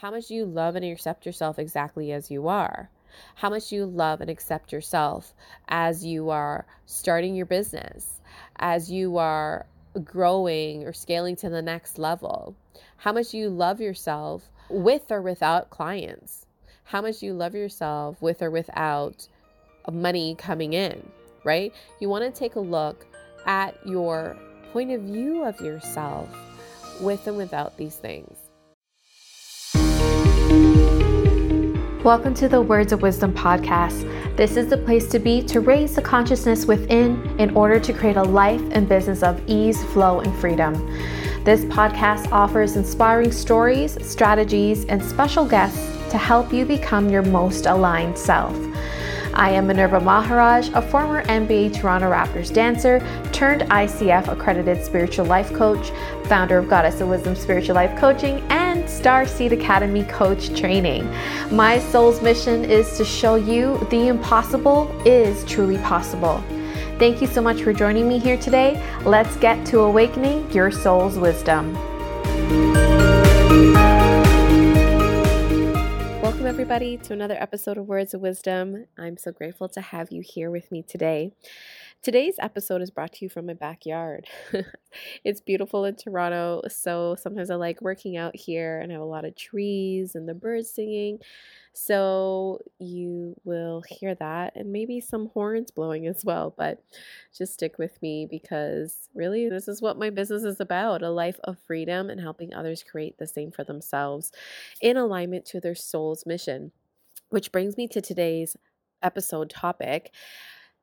How much do you love and accept yourself exactly as you are? How much do you love and accept yourself as you are starting your business, as you are growing or scaling to the next level? How much do you love yourself with or without clients? How much do you love yourself with or without money coming in, right? You want to take a look at your point of view of yourself with and without these things. Welcome to the Words of Wisdom podcast. This is the place to be to raise the consciousness within in order to create a life and business of ease, flow, and freedom. This podcast offers inspiring stories, strategies, and special guests to help you become your most aligned self. I am Minerva Maharaj, a former NBA Toronto Raptors dancer turned ICF accredited spiritual life coach, founder of Goddess of Wisdom Spiritual Life Coaching, and Starseed Academy coach training. My soul's mission is to show you the impossible is truly possible. Thank you so much for joining me here today. Let's get to awakening your soul's wisdom. Welcome, everybody, to another episode of Words of Wisdom. I'm so grateful to have you here with me today. Today's episode is brought to you from my backyard. it's beautiful in Toronto, so sometimes I like working out here and I have a lot of trees and the birds singing. So you will hear that and maybe some horns blowing as well. But just stick with me because really, this is what my business is about a life of freedom and helping others create the same for themselves in alignment to their soul's mission. Which brings me to today's episode topic.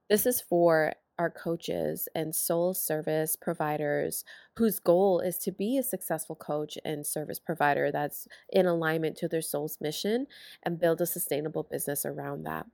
This is for our coaches and soul service providers whose goal is to be a successful coach and service provider that's in alignment to their soul's mission and build a sustainable business around that.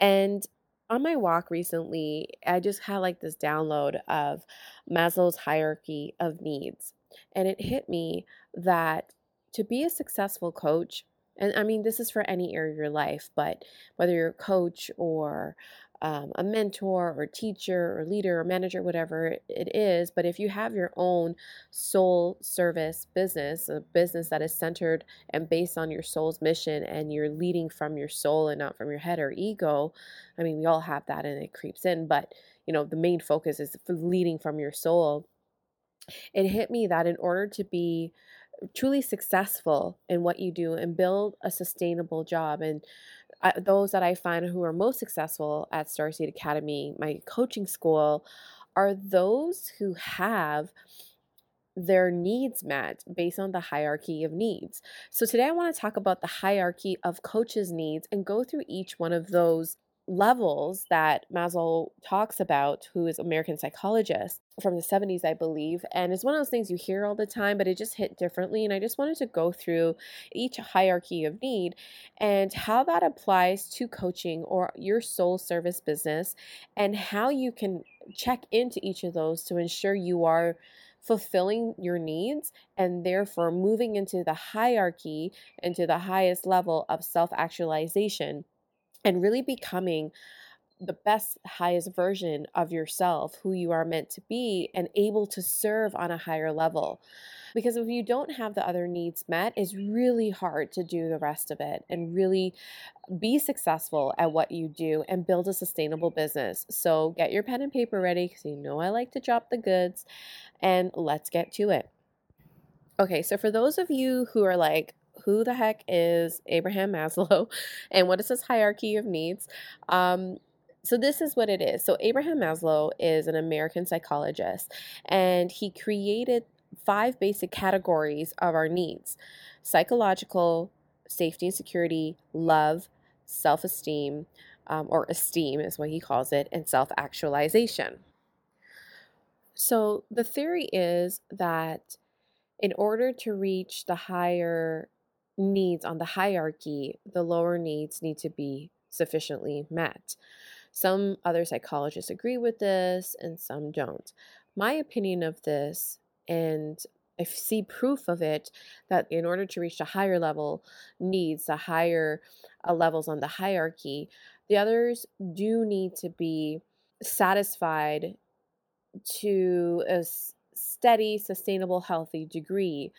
And on my walk recently, I just had like this download of Maslow's hierarchy of needs. And it hit me that to be a successful coach, and I mean, this is for any area of your life, but whether you're a coach or um, a mentor or teacher or leader or manager, whatever it is. But if you have your own soul service business, a business that is centered and based on your soul's mission and you're leading from your soul and not from your head or ego, I mean, we all have that and it creeps in, but you know, the main focus is leading from your soul. It hit me that in order to be truly successful in what you do and build a sustainable job and Those that I find who are most successful at Starseed Academy, my coaching school, are those who have their needs met based on the hierarchy of needs. So today I want to talk about the hierarchy of coaches' needs and go through each one of those levels that Maslow talks about, who is American psychologist from the 70s, I believe. And it's one of those things you hear all the time, but it just hit differently. And I just wanted to go through each hierarchy of need and how that applies to coaching or your soul service business and how you can check into each of those to ensure you are fulfilling your needs and therefore moving into the hierarchy into the highest level of self actualization and really becoming the best, highest version of yourself, who you are meant to be, and able to serve on a higher level. Because if you don't have the other needs met, it's really hard to do the rest of it and really be successful at what you do and build a sustainable business. So get your pen and paper ready because you know I like to drop the goods and let's get to it. Okay, so for those of you who are like, who the heck is Abraham Maslow and what is his hierarchy of needs? Um, so, this is what it is. So, Abraham Maslow is an American psychologist and he created five basic categories of our needs psychological, safety and security, love, self esteem, um, or esteem is what he calls it, and self actualization. So, the theory is that in order to reach the higher needs on the hierarchy, the lower needs need to be sufficiently met. Some other psychologists agree with this and some don't. My opinion of this, and I see proof of it, that in order to reach the higher level needs, the higher uh, levels on the hierarchy, the others do need to be satisfied to a steady, sustainable, healthy degree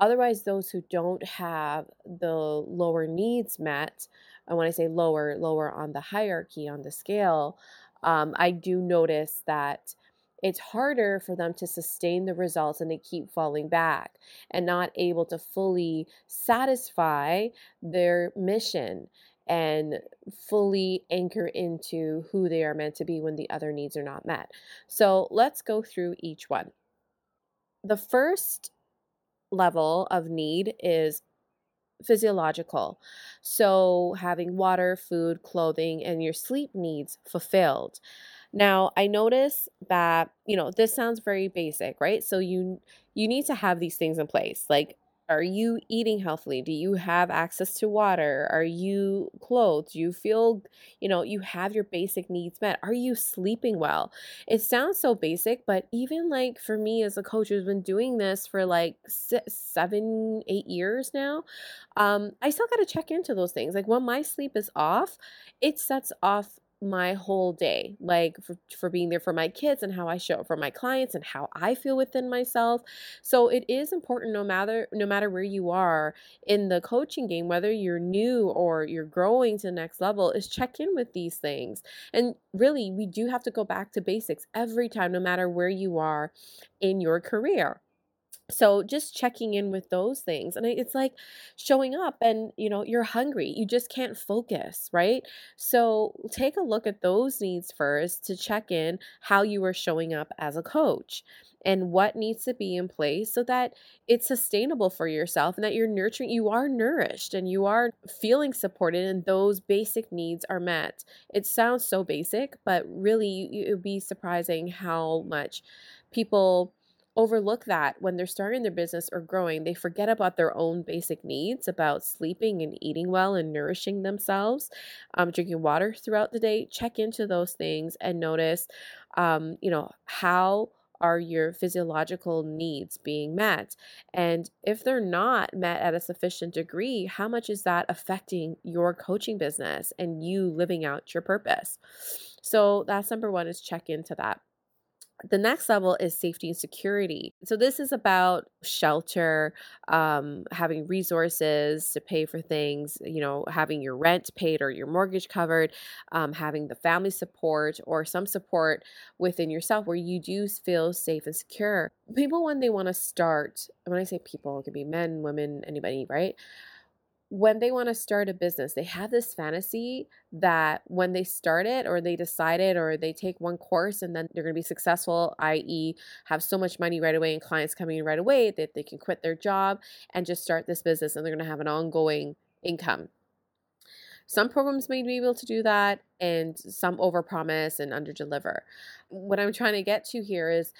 Otherwise, those who don't have the lower needs met, and when I say lower, lower on the hierarchy, on the scale, um, I do notice that it's harder for them to sustain the results and they keep falling back and not able to fully satisfy their mission and fully anchor into who they are meant to be when the other needs are not met. So let's go through each one. The first level of need is physiological. So, having water, food, clothing, and your sleep needs fulfilled. Now, I notice that, you know, this sounds very basic, right? So you you need to have these things in place. Like are you eating healthily? Do you have access to water? Are you clothed? Do you feel, you know, you have your basic needs met? Are you sleeping well? It sounds so basic, but even like for me as a coach who's been doing this for like six, seven, eight years now, um, I still got to check into those things. Like when my sleep is off, it sets off my whole day like for, for being there for my kids and how i show up for my clients and how i feel within myself. So it is important no matter no matter where you are in the coaching game whether you're new or you're growing to the next level is check in with these things. And really we do have to go back to basics every time no matter where you are in your career so just checking in with those things and it's like showing up and you know you're hungry you just can't focus right? So take a look at those needs first to check in how you are showing up as a coach and what needs to be in place so that it's sustainable for yourself and that you're nurturing you are nourished and you are feeling supported and those basic needs are met. It sounds so basic but really it would be surprising how much people overlook that when they're starting their business or growing. They forget about their own basic needs about sleeping and eating well and nourishing themselves, um, drinking water throughout the day. Check into those things and notice, um, you know, how are your physiological needs being met? And if they're not met at a sufficient degree, how much is that affecting your coaching business and you living out your purpose? So that's number one is check into that. The next level is safety and security. So, this is about shelter, um, having resources to pay for things, you know, having your rent paid or your mortgage covered, um, having the family support or some support within yourself where you do feel safe and secure. People, when they want to start, when I say people, it could be men, women, anybody, right? When they want to start a business, they have this fantasy that when they start it or they decide it or they take one course and then they're going to be successful, i.e., have so much money right away and clients coming in right away that they can quit their job and just start this business and they're going to have an ongoing income. Some programs may be able to do that and some overpromise and underdeliver. What I'm trying to get to here is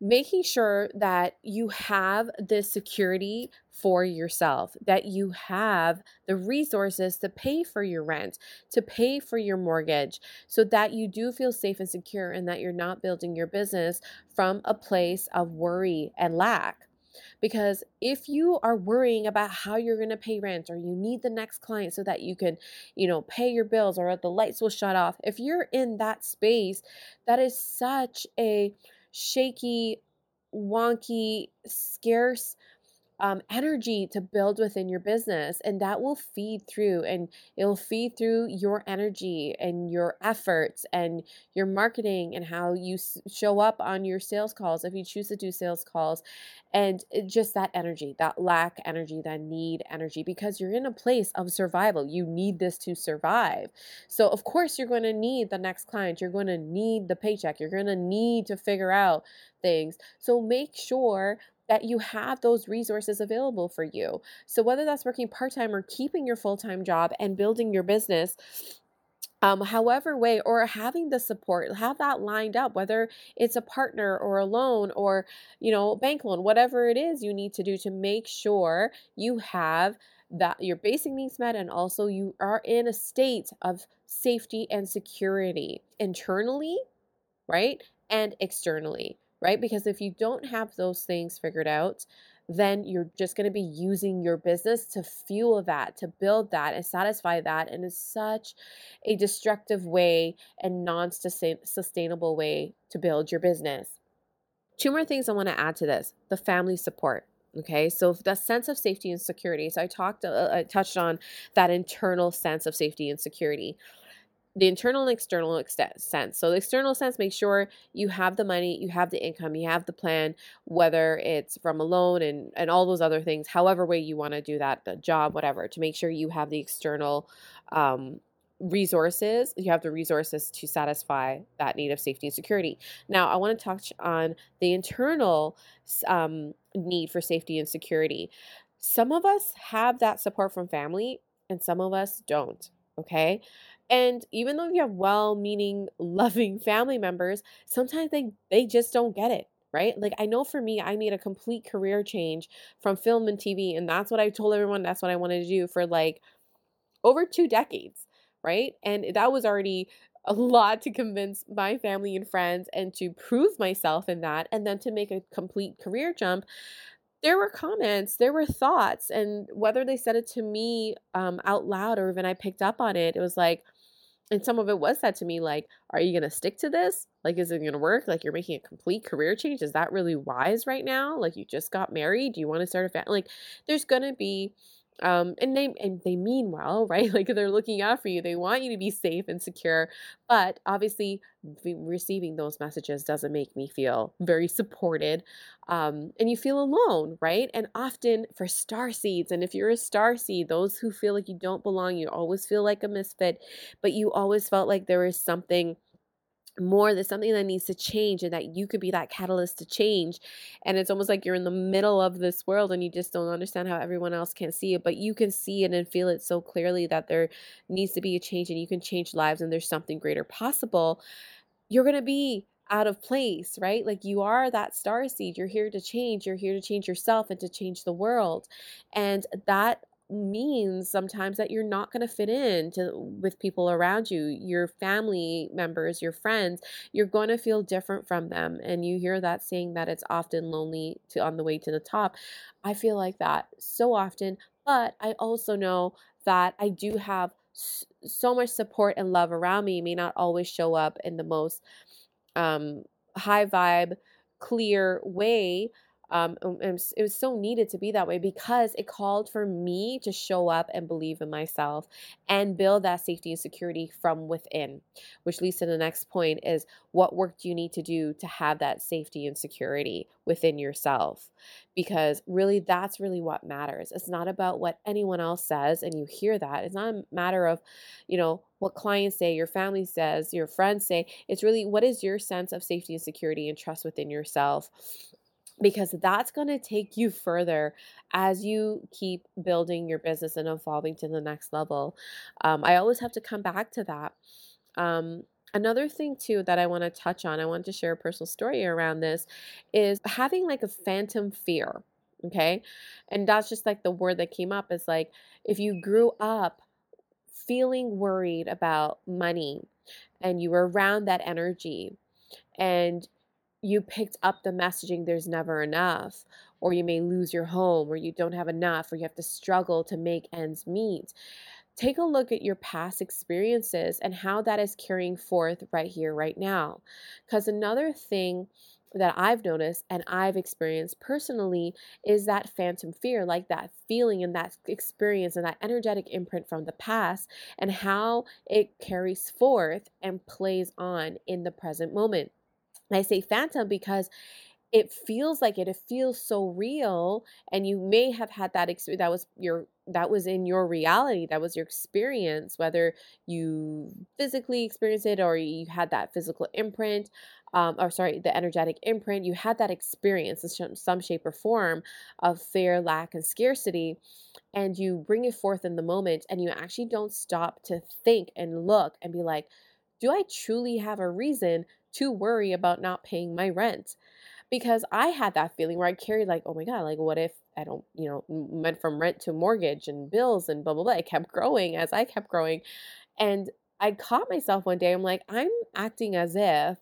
making sure that you have the security for yourself, that you have the resources to pay for your rent, to pay for your mortgage, so that you do feel safe and secure and that you're not building your business from a place of worry and lack. Because if you are worrying about how you're going to pay rent or you need the next client so that you can, you know, pay your bills or the lights will shut off, if you're in that space, that is such a shaky, wonky, scarce um, energy to build within your business and that will feed through and it'll feed through your energy and your efforts and your marketing and how you show up on your sales calls if you choose to do sales calls and just that energy that lack energy that need energy because you're in a place of survival. You need this to survive. So of course you're going to need the next client. You're going to need the paycheck. You're going to need to figure out things. So make sure that you have those resources available for you. So, whether that's working part time or keeping your full time job and building your business, um, however way or having the support have that lined up whether it's a partner or a loan or you know bank loan whatever it is you need to do to make sure you have that your basic needs met and also you are in a state of safety and security internally right and externally right? Because if you don't have those things figured out, then you're just going to be using your business to fuel that, to build that, and satisfy that. And such a destructive way and non sustainable way to build your business. Two more things I want to add to this the family support. Okay, so the sense of safety and security. So I talked, uh, I touched on that internal sense of safety and security the internal and external sense. So the external sense, make sure you have the money, you have the income, you have the plan, whether it's from a loan and and all those other things, however way you want to do that, the job, whatever, to make sure you have the external um, resources. You have the resources to satisfy that need of safety and security. Now, I want to touch on the internal um, need for safety and security. Some of us have that support from family, and some of us don't. Okay. And even though you have well-meaning, loving family members, sometimes they they just don't get it, right? Like I know for me, I made a complete career change from film and TV, and that's what I told everyone that's what I wanted to do for like over 2 decades, right? And that was already a lot to convince my family and friends and to prove myself in that and then to make a complete career jump there were comments, there were thoughts, and whether they said it to me um, out loud or even I picked up on it, it was like, and some of it was said to me like are you going to stick to this? Like is it going to work? Like you're making a complete career change? Is that really wise right now? Like you just got married? Do you want to start a family like there's going to be um and they and they mean well right? Like they're looking out for you. They want you to be safe and secure but obviously receiving those messages doesn't make me feel very supported um and you feel alone right? And often for star seeds and if you're a star seed those who feel like you don't belong you always feel like a misfit but you always felt like there was something more there's something that needs to change and that you could be that catalyst to change and it's almost like you're in the middle of this world and you just don't understand how everyone else can see it but you can see it and feel it so clearly that there needs to be a change and you can change lives and there's something greater possible you're going to be out of place, right? Like you are that star seed. You're here to change. You're here to change yourself and to change the world. And that means sometimes that you're not going to fit in to with people around you your family members your friends you're going to feel different from them and you hear that saying that it's often lonely to on the way to the top. I feel like that so often but i also know that i do have so much support and love around me it may not always show up in the most um, high vibe clear way um, it was so needed to be that way because it called for me to show up and believe in myself and build that safety and security from within which leads to the next point is what work do you need to do to have that safety and security within yourself? Because really that's really what matters. It's not about what anyone else says and you hear that. It's not a matter of you know what clients say your family says your friends say. It's really what is your sense of safety and security and trust within yourself because that's going to take you further as you keep building your business and evolving to the next level. Um, I always have to come back to that. Um, another thing too that I want to touch on, I want to share a personal story around this, is having like a phantom fear. Okay, and that's just like the word that came up is like if you grew up feeling worried about money and you were around that energy and you picked up the messaging there's never enough or you may lose your home or you don't have enough or you have to struggle to make ends meet take a look at your past experiences and how that is carrying forth right here right now because another thing that I've noticed and I've experienced personally is that phantom fear, like that feeling and that experience and that energetic imprint from the past, and how it carries forth and plays on in the present moment. I say phantom because it feels like it it feels so real and you may have had that experience that was your that was in your reality that was your experience whether you physically experienced it or you had that physical imprint um, or sorry the energetic imprint you had that experience in some shape or form of fear lack and scarcity and you bring it forth in the moment and you actually don't stop to think and look and be like do i truly have a reason to worry about not paying my rent because I had that feeling where I carried like, oh my god, like what if I don't, you know, went from rent to mortgage and bills and blah blah blah. It kept growing as I kept growing, and I caught myself one day. I'm like, I'm acting as if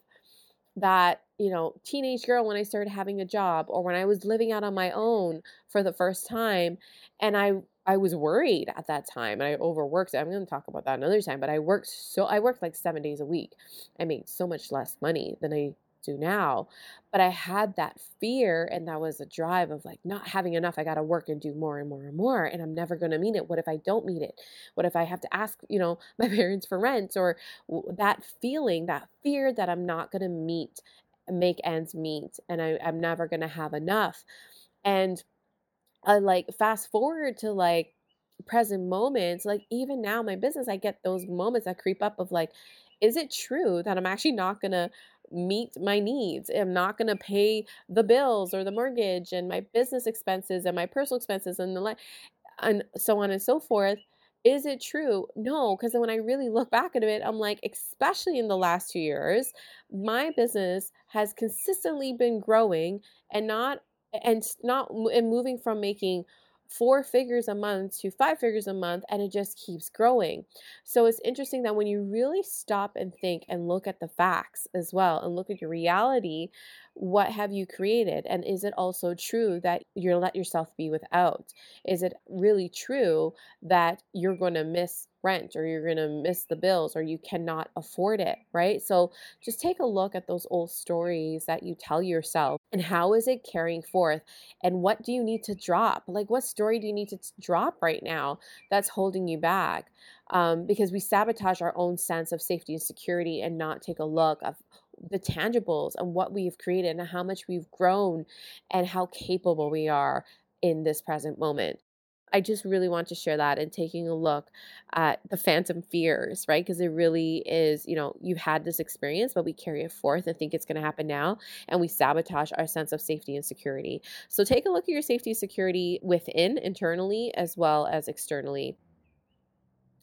that you know teenage girl when I started having a job or when I was living out on my own for the first time, and I I was worried at that time and I overworked. I'm going to talk about that another time, but I worked so I worked like 7 days a week. I made so much less money than I do now. But I had that fear and that was a drive of like not having enough. I got to work and do more and more and more. And I'm never going to meet it. What if I don't meet it? What if I have to ask, you know, my parents for rent or that feeling, that fear that I'm not going to meet, make ends meet and I, I'm never going to have enough. And I like fast forward to like present moments, like even now, my business, I get those moments that creep up of like, is it true that I'm actually not gonna meet my needs? I'm not gonna pay the bills or the mortgage and my business expenses and my personal expenses and the like, and so on and so forth. Is it true? No, because when I really look back at it, I'm like, especially in the last two years, my business has consistently been growing and not and not and moving from making four figures a month to five figures a month and it just keeps growing. So it's interesting that when you really stop and think and look at the facts as well and look at your reality, what have you created? And is it also true that you're let yourself be without? Is it really true that you're going to miss rent or you're going to miss the bills or you cannot afford it, right? So just take a look at those old stories that you tell yourself and how is it carrying forth and what do you need to drop? Like what story do you need to drop right now that's holding you back? Um, because we sabotage our own sense of safety and security and not take a look of the tangibles and what we've created and how much we've grown and how capable we are in this present moment. I just really want to share that and taking a look at the phantom fears, right? Because it really is, you know, you've had this experience, but we carry it forth and think it's going to happen now, and we sabotage our sense of safety and security. So take a look at your safety and security within, internally, as well as externally.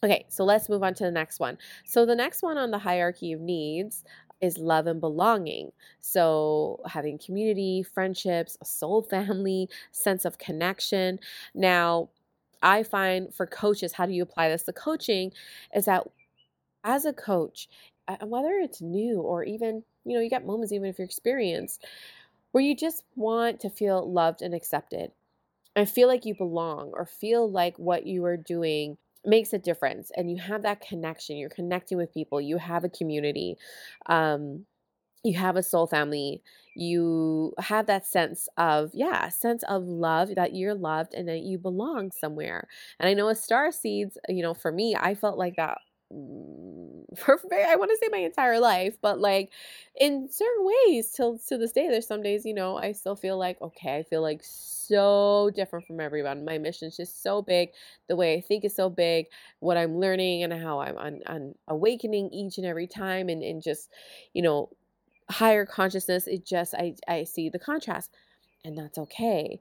Okay, so let's move on to the next one. So, the next one on the hierarchy of needs is love and belonging. So, having community, friendships, a soul family, sense of connection. Now, I find for coaches, how do you apply this to coaching? Is that as a coach, whether it's new or even, you know, you get moments, even if you're experienced, where you just want to feel loved and accepted and feel like you belong or feel like what you are doing makes a difference and you have that connection you're connecting with people you have a community um you have a soul family you have that sense of yeah sense of love that you're loved and that you belong somewhere. And i know as star seeds you know for me i felt like that for I want to say my entire life, but like in certain ways till to this day, there's some days, you know, I still feel like, okay, I feel like so different from everyone. My mission is just so big. The way I think is so big, what I'm learning and how I'm on awakening each and every time and, and just, you know, higher consciousness. It just I I see the contrast and that's okay.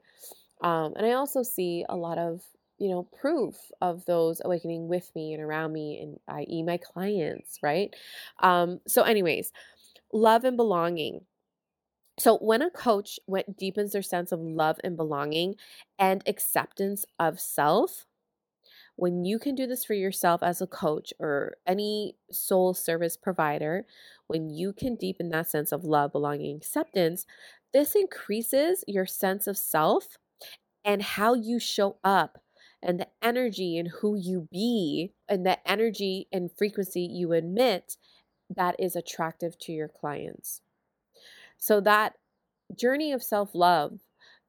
Um, and I also see a lot of you know, proof of those awakening with me and around me, and i.e., my clients, right? Um, so, anyways, love and belonging. So, when a coach went, deepens their sense of love and belonging and acceptance of self, when you can do this for yourself as a coach or any soul service provider, when you can deepen that sense of love, belonging, acceptance, this increases your sense of self and how you show up and the energy and who you be and the energy and frequency you emit that is attractive to your clients. So that journey of self-love,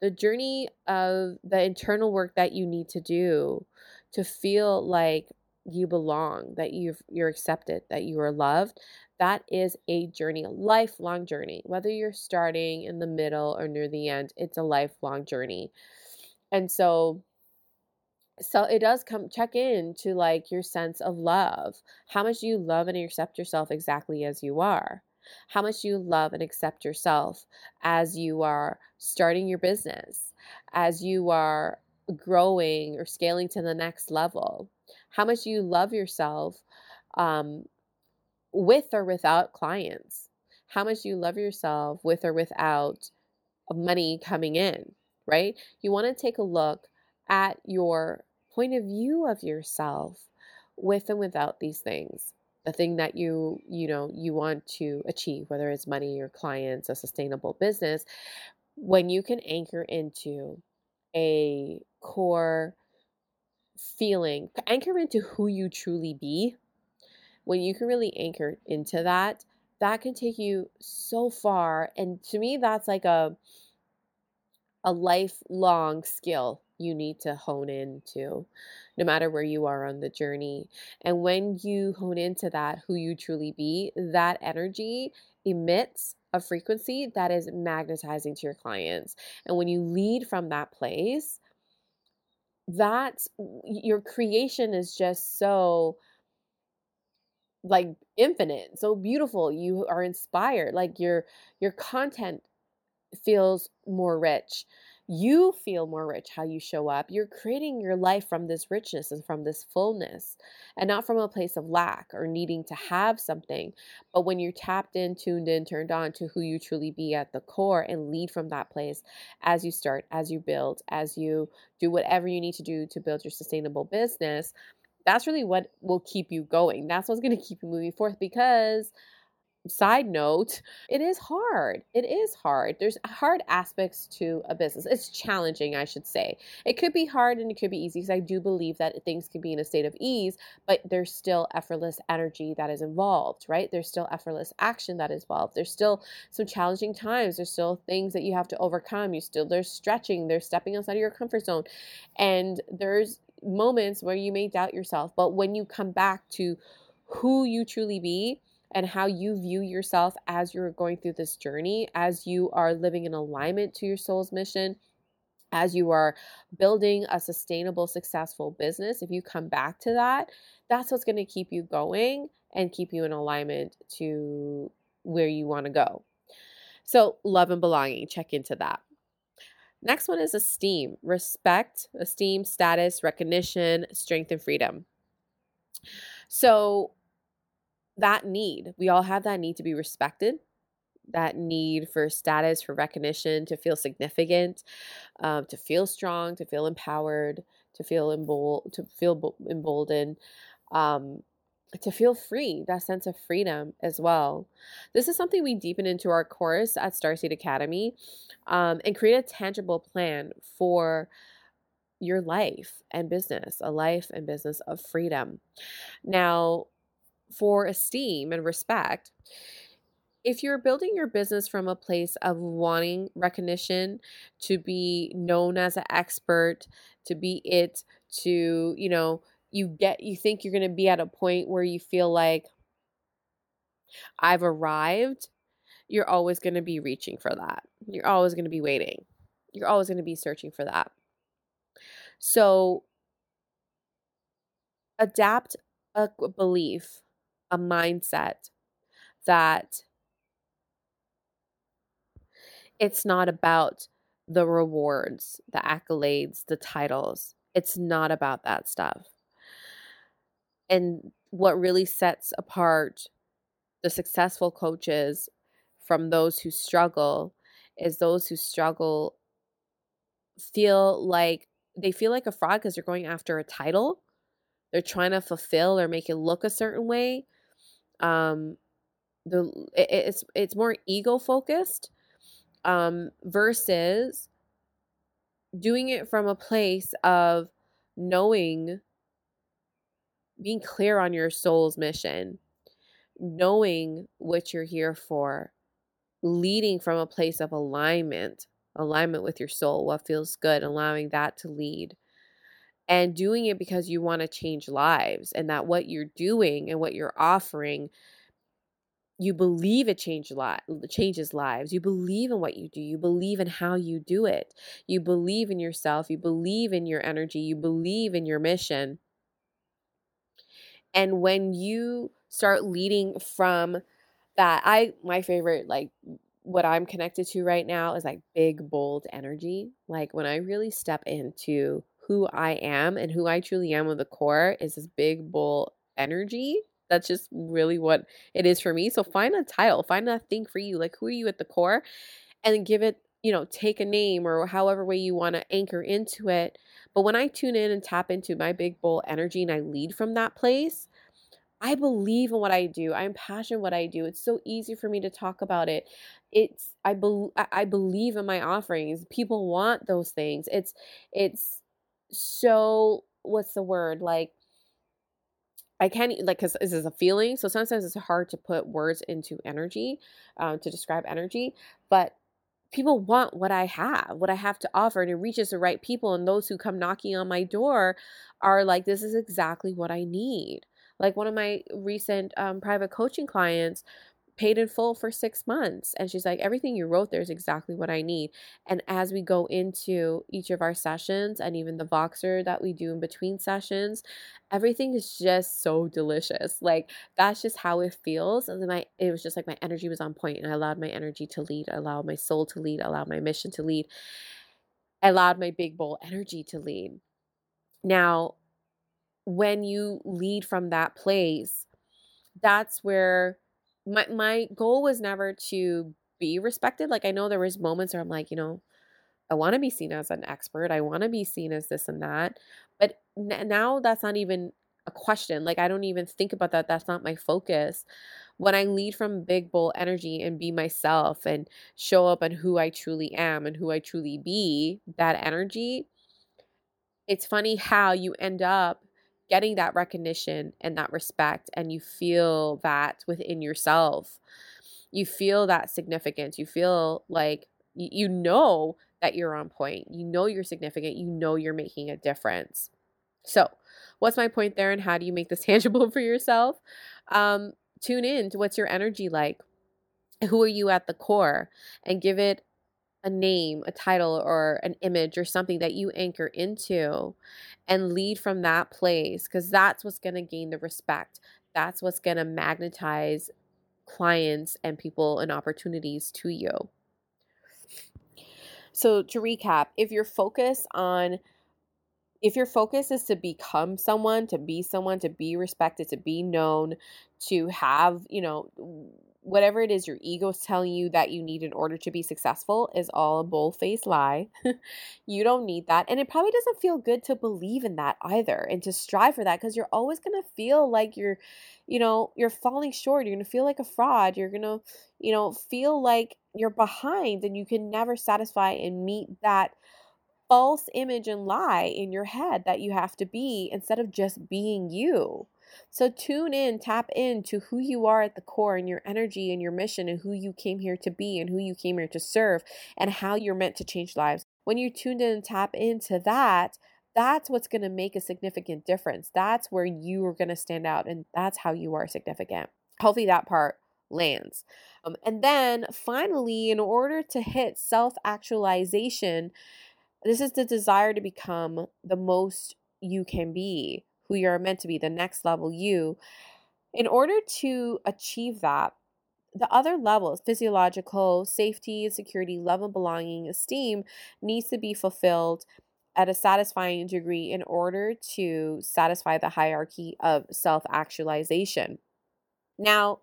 the journey of the internal work that you need to do to feel like you belong, that you you're accepted, that you are loved, that is a journey, a lifelong journey. Whether you're starting in the middle or near the end, it's a lifelong journey. And so so it does come check in to like your sense of love. How much do you love and accept yourself exactly as you are? How much do you love and accept yourself as you are starting your business, as you are growing or scaling to the next level? How much do you love yourself um, with or without clients? How much do you love yourself with or without money coming in, right? You want to take a look at your point of view of yourself with and without these things the thing that you you know you want to achieve whether it's money your clients a sustainable business when you can anchor into a core feeling anchor into who you truly be when you can really anchor into that that can take you so far. And to me, that's like a a lifelong skill you need to hone into no matter where you are on the journey. And when you hone into that, who you truly be, that energy emits a frequency that is magnetizing to your clients. And when you lead from that place, that your creation is just so like infinite so beautiful you are inspired like your your content feels more rich you feel more rich how you show up. You're creating your life from this richness and from this fullness, and not from a place of lack or needing to have something. But when you're tapped in, tuned in, turned on to who you truly be at the core and lead from that place as you start, as you build, as you do whatever you need to do to build your sustainable business, that's really what will keep you going. That's what's going to keep you moving forth because side note, it is hard. It is hard. There's hard aspects to a business. It's challenging, I should say. It could be hard and it could be easy because I do believe that things can be in a state of ease, but there's still effortless energy that is involved, right? There's still effortless action that is involved. There's still some challenging times. There's still things that you have to overcome. You still there's stretching, there's stepping outside of your comfort zone. And there's moments where you may doubt yourself, but when you come back to who you truly be, and how you view yourself as you're going through this journey, as you are living in alignment to your soul's mission, as you are building a sustainable, successful business, if you come back to that, that's what's going to keep you going and keep you in alignment to where you want to go. So, love and belonging, check into that. Next one is esteem, respect, esteem, status, recognition, strength, and freedom. So, that need. We all have that need to be respected, that need for status, for recognition, to feel significant, um, to feel strong, to feel empowered, to feel embold, to feel emboldened, um, to feel free. That sense of freedom as well. This is something we deepen into our course at Starseed Academy, um, and create a tangible plan for your life and business, a life and business of freedom. Now, for esteem and respect, if you're building your business from a place of wanting recognition, to be known as an expert, to be it, to, you know, you get, you think you're going to be at a point where you feel like I've arrived, you're always going to be reaching for that. You're always going to be waiting. You're always going to be searching for that. So adapt a belief a mindset that it's not about the rewards, the accolades, the titles. It's not about that stuff. And what really sets apart the successful coaches from those who struggle is those who struggle feel like they feel like a fraud because they're going after a title. They're trying to fulfill or make it look a certain way um the it, it's it's more ego focused um versus doing it from a place of knowing being clear on your soul's mission knowing what you're here for leading from a place of alignment alignment with your soul what feels good allowing that to lead and doing it because you want to change lives and that what you're doing and what you're offering you believe it change li- changes lives. You believe in what you do. You believe in how you do it. You believe in yourself. You believe in your energy. You believe in your mission. And when you start leading from that i my favorite like what i'm connected to right now is like big bold energy. Like when i really step into who I am and who I truly am with the core is this big bull energy. That's just really what it is for me. So find a title, find a thing for you. Like who are you at the core? And give it, you know, take a name or however way you want to anchor into it. But when I tune in and tap into my big bull energy and I lead from that place, I believe in what I do. I'm passionate what I do. It's so easy for me to talk about it. It's I believe I believe in my offerings. People want those things. It's it's so what's the word like I can't like because this is a feeling. So sometimes it's hard to put words into energy um, to describe energy, but people want what I have, what I have to offer, and it reaches the right people. And those who come knocking on my door are like, this is exactly what I need. Like one of my recent um, private coaching clients paid in full for six months. And she's like, everything you wrote there is exactly what I need. And as we go into each of our sessions and even the Voxer that we do in between sessions, everything is just so delicious. Like that's just how it feels. And then my it was just like my energy was on point and I allowed my energy to lead. I allowed my soul to lead, I allowed my mission to lead. I allowed my big bowl energy to lead. Now, when you lead from that place, that's where my my goal was never to be respected. Like I know there was moments where I'm like, you know, I want to be seen as an expert. I want to be seen as this and that. But n- now that's not even a question. Like I don't even think about that. That's not my focus. When I lead from big bowl energy and be myself and show up on who I truly am and who I truly be, that energy, it's funny how you end up getting that recognition and that respect and you feel that within yourself. You feel that significance. You feel like you know that you're on point. You know you're significant. You know you're making a difference. So what's my point there and how do you make this tangible for yourself? Um, tune in to what's your energy like? Who are you at the core? And give it a name, a title, or an image or something that you anchor into and lead from that place because that's what's going to gain the respect. That's what's going to magnetize clients and people and opportunities to you. So, to recap, if your focus on if your focus is to become someone, to be someone, to be respected, to be known, to have, you know, whatever it is your ego's telling you that you need in order to be successful is all a bull-faced lie. you don't need that. And it probably doesn't feel good to believe in that either and to strive for that because you're always going to feel like you're, you know, you're falling short. You're going to feel like a fraud. You're going to, you know, feel like you're behind and you can never satisfy and meet that false image and lie in your head that you have to be instead of just being you. So tune in, tap into who you are at the core and your energy and your mission and who you came here to be and who you came here to serve and how you're meant to change lives. When you're tuned in and tap into that, that's what's going to make a significant difference. That's where you are going to stand out and that's how you are significant. Hopefully that part lands. Um, and then finally, in order to hit self actualization, this is the desire to become the most you can be who you're meant to be, the next level you. In order to achieve that, the other levels, physiological, safety, security, love and belonging, esteem, needs to be fulfilled at a satisfying degree in order to satisfy the hierarchy of self actualization. Now,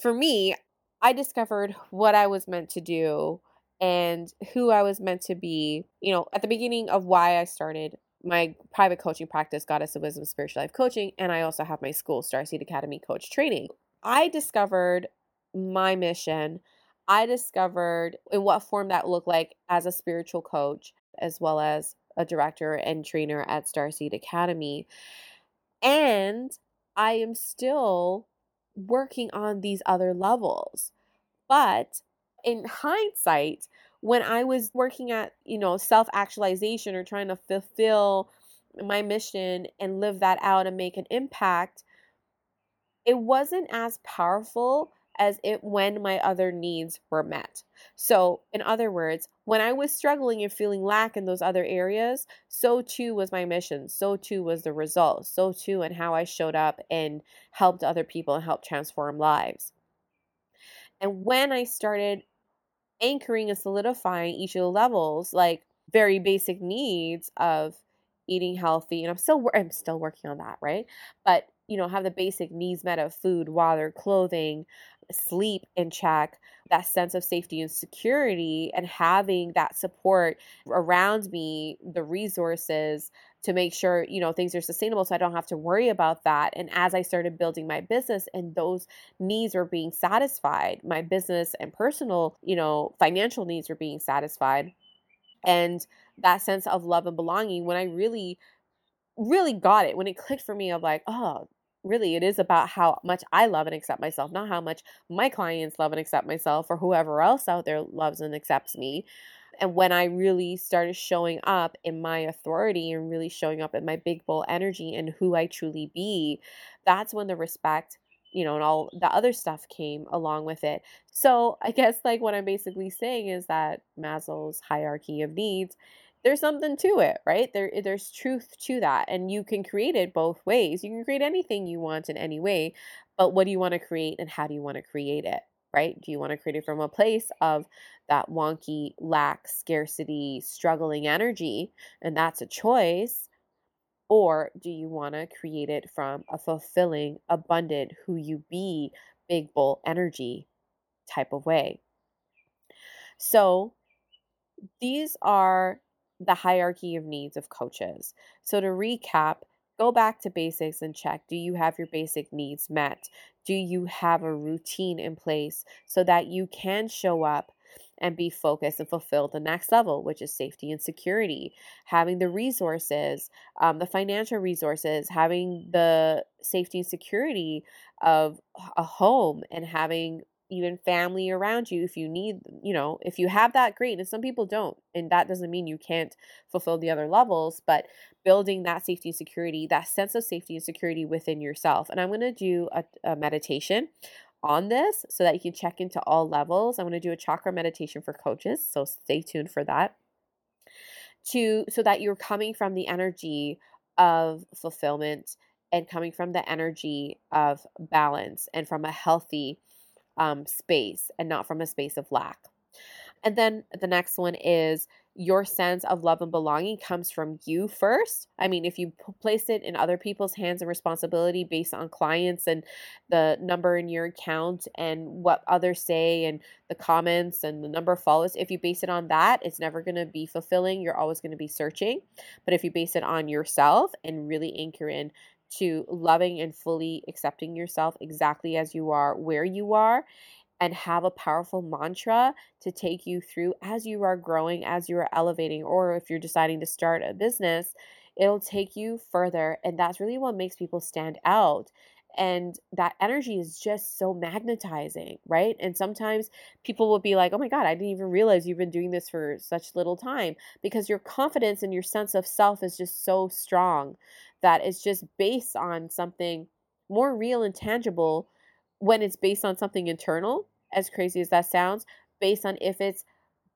for me, I discovered what I was meant to do and who I was meant to be, you know, at the beginning of why I started my private coaching practice, Goddess of Wisdom Spiritual Life Coaching, and I also have my school, Starseed Academy Coach Training. I discovered my mission. I discovered in what form that looked like as a spiritual coach, as well as a director and trainer at Starseed Academy. And I am still working on these other levels. But in hindsight, when I was working at, you know, self actualization or trying to fulfill my mission and live that out and make an impact, it wasn't as powerful as it when my other needs were met. So, in other words, when I was struggling and feeling lack in those other areas, so too was my mission. So too was the result. So too and how I showed up and helped other people and helped transform lives. And when I started anchoring and solidifying each of the levels, like very basic needs of eating healthy. And I'm still I'm still working on that, right? But you know, have the basic needs met of food, water, clothing, sleep in check, that sense of safety and security, and having that support around me, the resources to make sure, you know, things are sustainable so I don't have to worry about that. And as I started building my business and those needs were being satisfied, my business and personal, you know, financial needs were being satisfied. And that sense of love and belonging, when I really, really got it, when it clicked for me of like, oh, really it is about how much I love and accept myself, not how much my clients love and accept myself or whoever else out there loves and accepts me. And when I really started showing up in my authority and really showing up in my big bull energy and who I truly be, that's when the respect, you know, and all the other stuff came along with it. So I guess like what I'm basically saying is that Maslow's hierarchy of needs there's something to it, right? There eh, there's truth to that and you can create it both ways. You can create anything you want in any way, but what do you want to create and how do you want to create it? Right? Do you want to create it from a place of that wonky, lack, scarcity, struggling energy? And that's a choice. Or do you want to create it from a fulfilling, abundant, who you be, big bull energy type of way? So, these are the hierarchy of needs of coaches. So, to recap, go back to basics and check do you have your basic needs met? Do you have a routine in place so that you can show up and be focused and fulfill the next level, which is safety and security? Having the resources, um, the financial resources, having the safety and security of a home, and having even family around you if you need you know if you have that great and some people don't and that doesn't mean you can't fulfill the other levels but building that safety and security that sense of safety and security within yourself and i'm going to do a, a meditation on this so that you can check into all levels. I'm going to do a chakra meditation for coaches so stay tuned for that to so that you're coming from the energy of fulfillment and coming from the energy of balance and from a healthy um, space and not from a space of lack. And then the next one is your sense of love and belonging comes from you first. I mean, if you p- place it in other people's hands and responsibility based on clients and the number in your account and what others say and the comments and the number of followers, if you base it on that, it's never going to be fulfilling. You're always going to be searching. But if you base it on yourself and really anchor in to loving and fully accepting yourself exactly as you are, where you are, and have a powerful mantra to take you through as you are growing, as you are elevating, or if you're deciding to start a business, it'll take you further. And that's really what makes people stand out. And that energy is just so magnetizing, right? And sometimes people will be like, oh my God, I didn't even realize you've been doing this for such little time because your confidence and your sense of self is just so strong that it's just based on something more real and tangible when it's based on something internal, as crazy as that sounds, based on if it's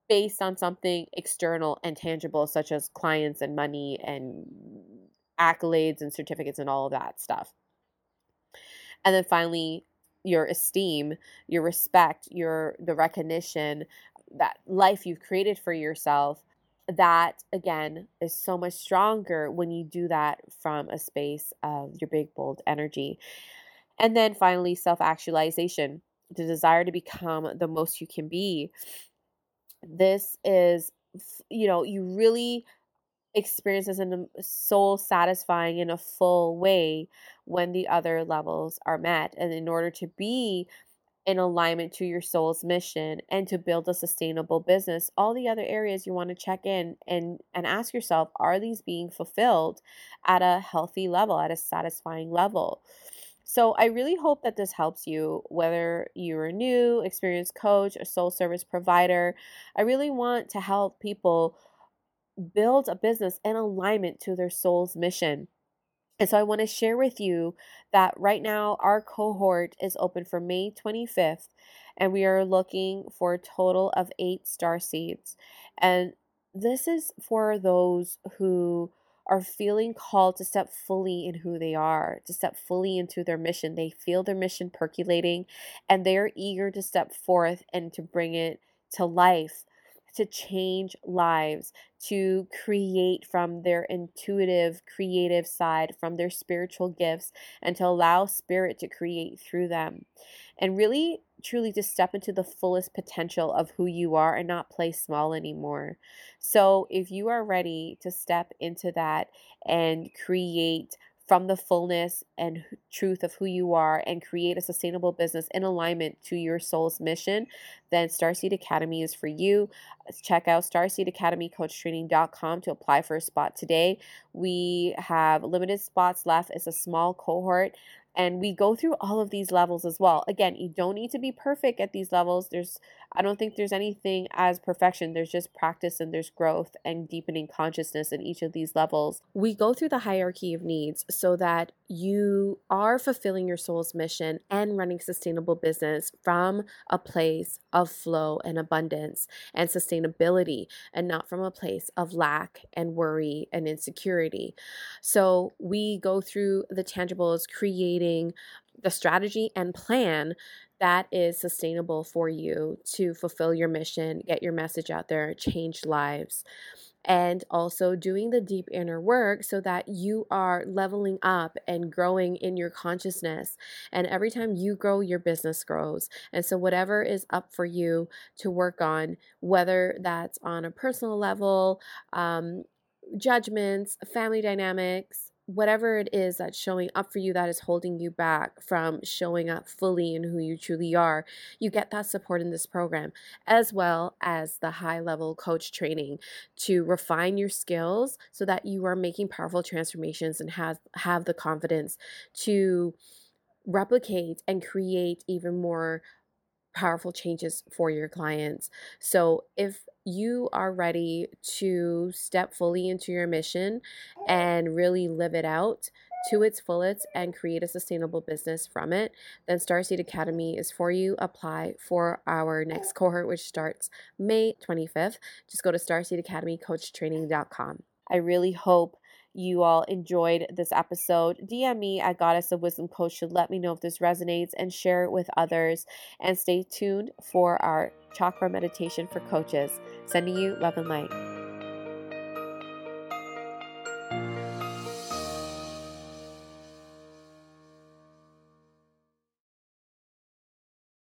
based on something external and tangible, such as clients and money and accolades and certificates and all of that stuff. And then finally, your esteem, your respect, your the recognition, that life you've created for yourself that again is so much stronger when you do that from a space of your big bold energy. And then finally self actualization the desire to become the most you can be. This is you know you really experience this in a soul satisfying in a full way when the other levels are met. And in order to be in alignment to your soul's mission and to build a sustainable business all the other areas you want to check in and and ask yourself are these being fulfilled at a healthy level at a satisfying level? So i really hope that this helps you whether you're a new experienced coach a soul service provider. I really want to help people build a business in alignment to their soul's mission and so I want to share with you that right now our cohort is open for May 25th, and we are looking for a total of eight star seeds. And this is for those who are feeling called to step fully in who they are, to step fully into their mission. They feel their mission percolating and they're eager to step forth and to bring it to life to change lives, to create from their intuitive, creative side, from their spiritual gifts, and to allow spirit to create through them. And really, truly, to step into the fullest potential of who you are and not play small anymore. So, if you are ready to step into that and create from the fullness and truth of who you are and create a sustainable business in alignment to your soul's mission, then Starseed Academy is for you. Check out starseedacademycoachtraining.com to apply for a spot today. We have limited spots left. It's a small cohort. And we go through all of these levels as well. Again, you don't need to be perfect at these levels. There's I don't think there's anything as perfection. There's just practice and there's growth and deepening consciousness in each of these levels. We go through the hierarchy of needs so that you are fulfilling your soul's mission and running sustainable business from a place of flow and abundance and sustainability and not from a place of lack and worry and insecurity. So we go through the tangibles, creating the strategy and plan that is sustainable for you to fulfill your mission, get your message out there, change lives. And also doing the deep inner work so that you are leveling up and growing in your consciousness. And every time you grow, your business grows. And so, whatever is up for you to work on, whether that's on a personal level, um, judgments, family dynamics, whatever it is that's showing up for you that is holding you back from showing up fully in who you truly are, you get that support in this program, as well as the high level coach training to refine your skills so that you are making powerful transformations and have, have the confidence to replicate and create even more powerful changes for your clients. So, if you are ready to step fully into your mission and really live it out to its fullest and create a sustainable business from it, then Starseed Academy is for you. Apply for our next cohort, which starts May 25th. Just go to starseedacademycoachtraining.com. I really hope you all enjoyed this episode, DM me at Goddess of Wisdom Coach to let me know if this resonates and share it with others. And stay tuned for our chakra meditation for coaches. Sending you love and light.